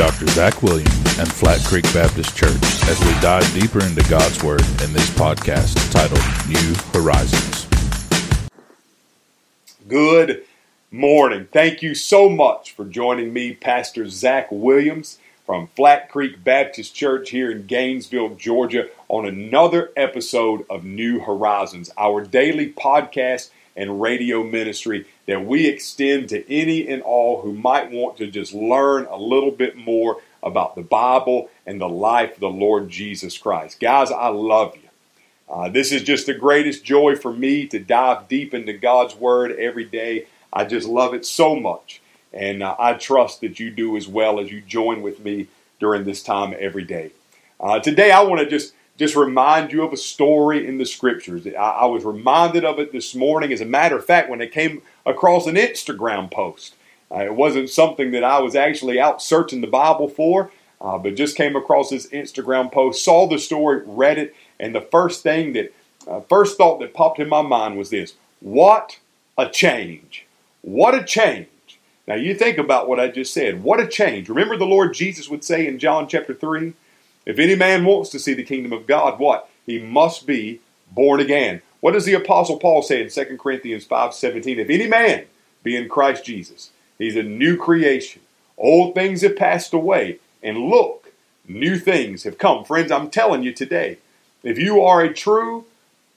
Dr. Zach Williams and Flat Creek Baptist Church as we dive deeper into God's Word in this podcast titled New Horizons. Good morning. Thank you so much for joining me, Pastor Zach Williams from Flat Creek Baptist Church here in Gainesville, Georgia, on another episode of New Horizons, our daily podcast and radio ministry that we extend to any and all who might want to just learn a little bit more about the Bible and the life of the Lord Jesus Christ. Guys, I love you. Uh, this is just the greatest joy for me to dive deep into God's Word every day. I just love it so much. And uh, I trust that you do as well as you join with me during this time every day. Uh, today, I want to just just remind you of a story in the scriptures. I, I, was reminded of it this morning. As a matter of fact, when I came across an Instagram post, uh, it wasn't something that I was actually out searching the Bible for, uh, but just came across this Instagram post, saw the story, read it, and the first thing that, uh, first thought that popped in my mind was this: What a change! What a change! Now you think about what I just said. What a change! Remember the Lord Jesus would say in John chapter three. If any man wants to see the kingdom of God, what? He must be born again. What does the apostle Paul say in 2 Corinthians 5:17? If any man be in Christ Jesus, he's a new creation. Old things have passed away, and look, new things have come. Friends, I'm telling you today, if you are a true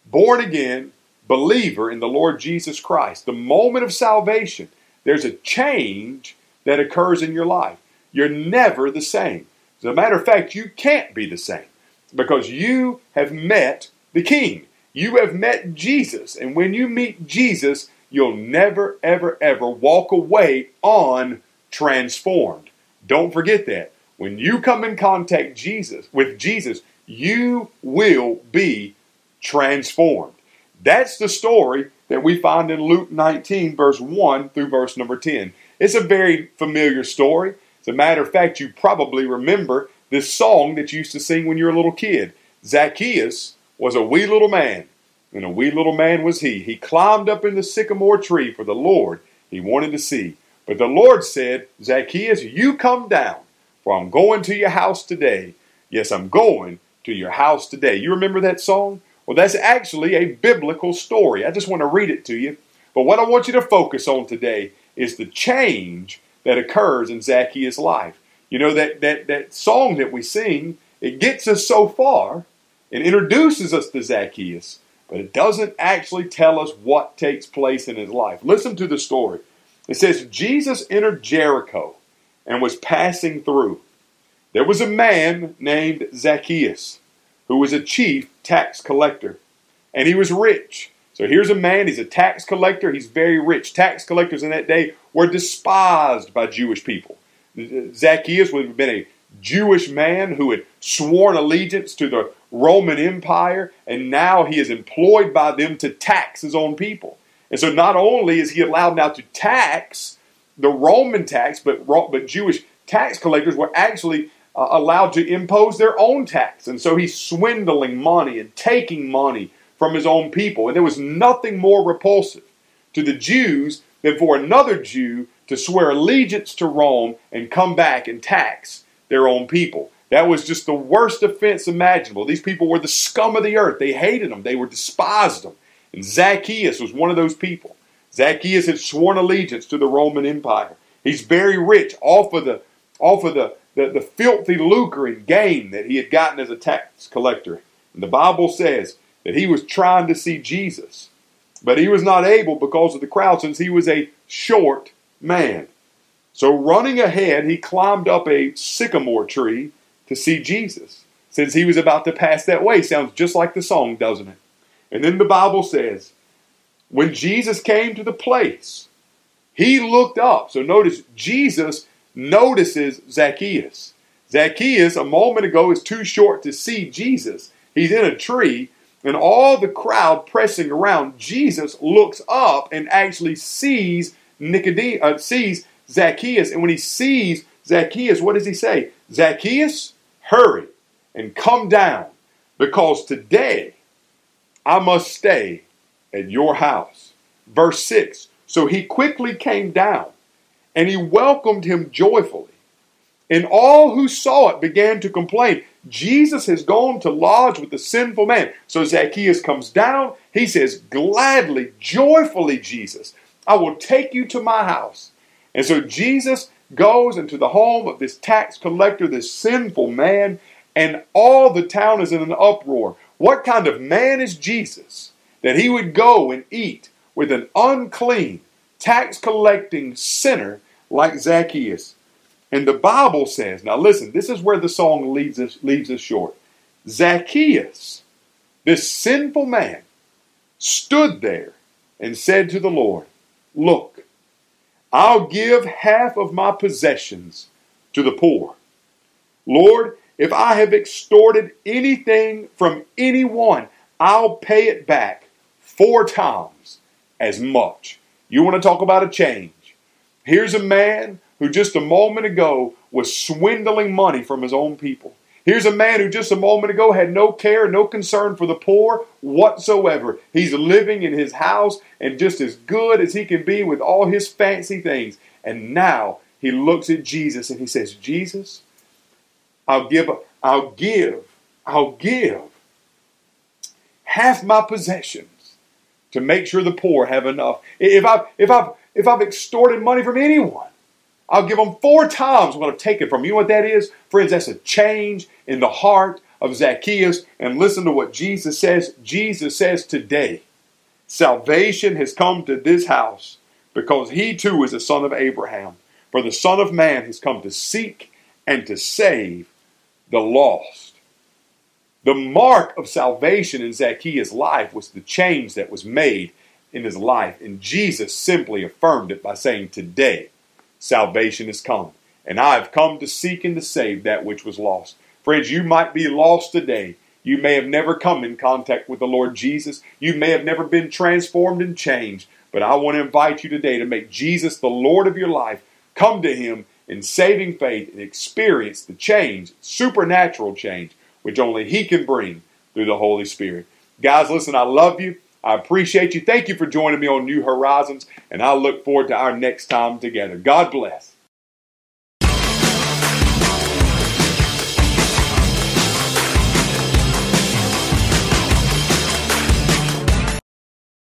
born again believer in the Lord Jesus Christ, the moment of salvation, there's a change that occurs in your life. You're never the same. As a matter of fact, you can't be the same because you have met the King. You have met Jesus. And when you meet Jesus, you'll never, ever, ever walk away untransformed. Don't forget that. When you come in contact Jesus with Jesus, you will be transformed. That's the story that we find in Luke 19, verse 1 through verse number 10. It's a very familiar story. As a matter of fact, you probably remember this song that you used to sing when you were a little kid. Zacchaeus was a wee little man, and a wee little man was he. He climbed up in the sycamore tree for the Lord he wanted to see. But the Lord said, Zacchaeus, you come down, for I'm going to your house today. Yes, I'm going to your house today. You remember that song? Well, that's actually a biblical story. I just want to read it to you. But what I want you to focus on today is the change that occurs in Zacchaeus' life. You know, that, that, that song that we sing, it gets us so far and introduces us to Zacchaeus, but it doesn't actually tell us what takes place in his life. Listen to the story. It says, Jesus entered Jericho and was passing through. There was a man named Zacchaeus who was a chief tax collector, and he was rich. So here's a man, he's a tax collector, he's very rich. Tax collectors in that day were despised by Jewish people. Zacchaeus would have been a Jewish man who had sworn allegiance to the Roman Empire, and now he is employed by them to tax his own people. And so not only is he allowed now to tax the Roman tax, but, but Jewish tax collectors were actually uh, allowed to impose their own tax. And so he's swindling money and taking money from his own people. And there was nothing more repulsive to the Jews than for another Jew to swear allegiance to Rome and come back and tax their own people. That was just the worst offense imaginable. These people were the scum of the earth. They hated them, they were despised them. And Zacchaeus was one of those people. Zacchaeus had sworn allegiance to the Roman Empire. He's very rich off of the off of the, the, the filthy lucre and gain that he had gotten as a tax collector. And the Bible says that he was trying to see Jesus, but he was not able because of the crowd since he was a short man. So, running ahead, he climbed up a sycamore tree to see Jesus, since he was about to pass that way. Sounds just like the song, doesn't it? And then the Bible says, when Jesus came to the place, he looked up. So, notice Jesus notices Zacchaeus. Zacchaeus, a moment ago, is too short to see Jesus. He's in a tree, and all the crowd pressing around. Jesus looks up and actually sees Nicodemus uh, sees Zacchaeus, and when he sees Zacchaeus, what does he say? Zacchaeus, hurry and come down, because today I must stay at your house. Verse 6 So he quickly came down, and he welcomed him joyfully. And all who saw it began to complain. Jesus has gone to lodge with the sinful man. So Zacchaeus comes down. He says, Gladly, joyfully, Jesus, I will take you to my house. And so Jesus goes into the home of this tax collector, this sinful man, and all the town is in an uproar. What kind of man is Jesus that he would go and eat with an unclean, tax collecting sinner like Zacchaeus? And the Bible says, now listen, this is where the song leaves us, leaves us short. Zacchaeus, this sinful man, stood there and said to the Lord, Look, I'll give half of my possessions to the poor. Lord, if I have extorted anything from anyone, I'll pay it back four times as much. You want to talk about a change? Here's a man who just a moment ago was swindling money from his own people. Here's a man who just a moment ago had no care, no concern for the poor whatsoever. He's living in his house and just as good as he can be with all his fancy things. And now he looks at Jesus and he says, Jesus, I'll give, I'll give, I'll give half my possessions to make sure the poor have enough. If I've, if I've, if I've extorted money from anyone, I'll give them four times what I've taken from you. You know what that is? Friends, that's a change in the heart of Zacchaeus. And listen to what Jesus says. Jesus says today, salvation has come to this house because he too is a son of Abraham. For the Son of Man has come to seek and to save the lost. The mark of salvation in Zacchaeus' life was the change that was made in his life. And Jesus simply affirmed it by saying, Today, salvation has come. And I have come to seek and to save that which was lost. Friends, you might be lost today. You may have never come in contact with the Lord Jesus. You may have never been transformed and changed. But I want to invite you today to make Jesus the Lord of your life. Come to Him in saving faith and experience the change, supernatural change, which only He can bring through the Holy Spirit. Guys, listen, I love you. I appreciate you. Thank you for joining me on New Horizons, and I look forward to our next time together. God bless.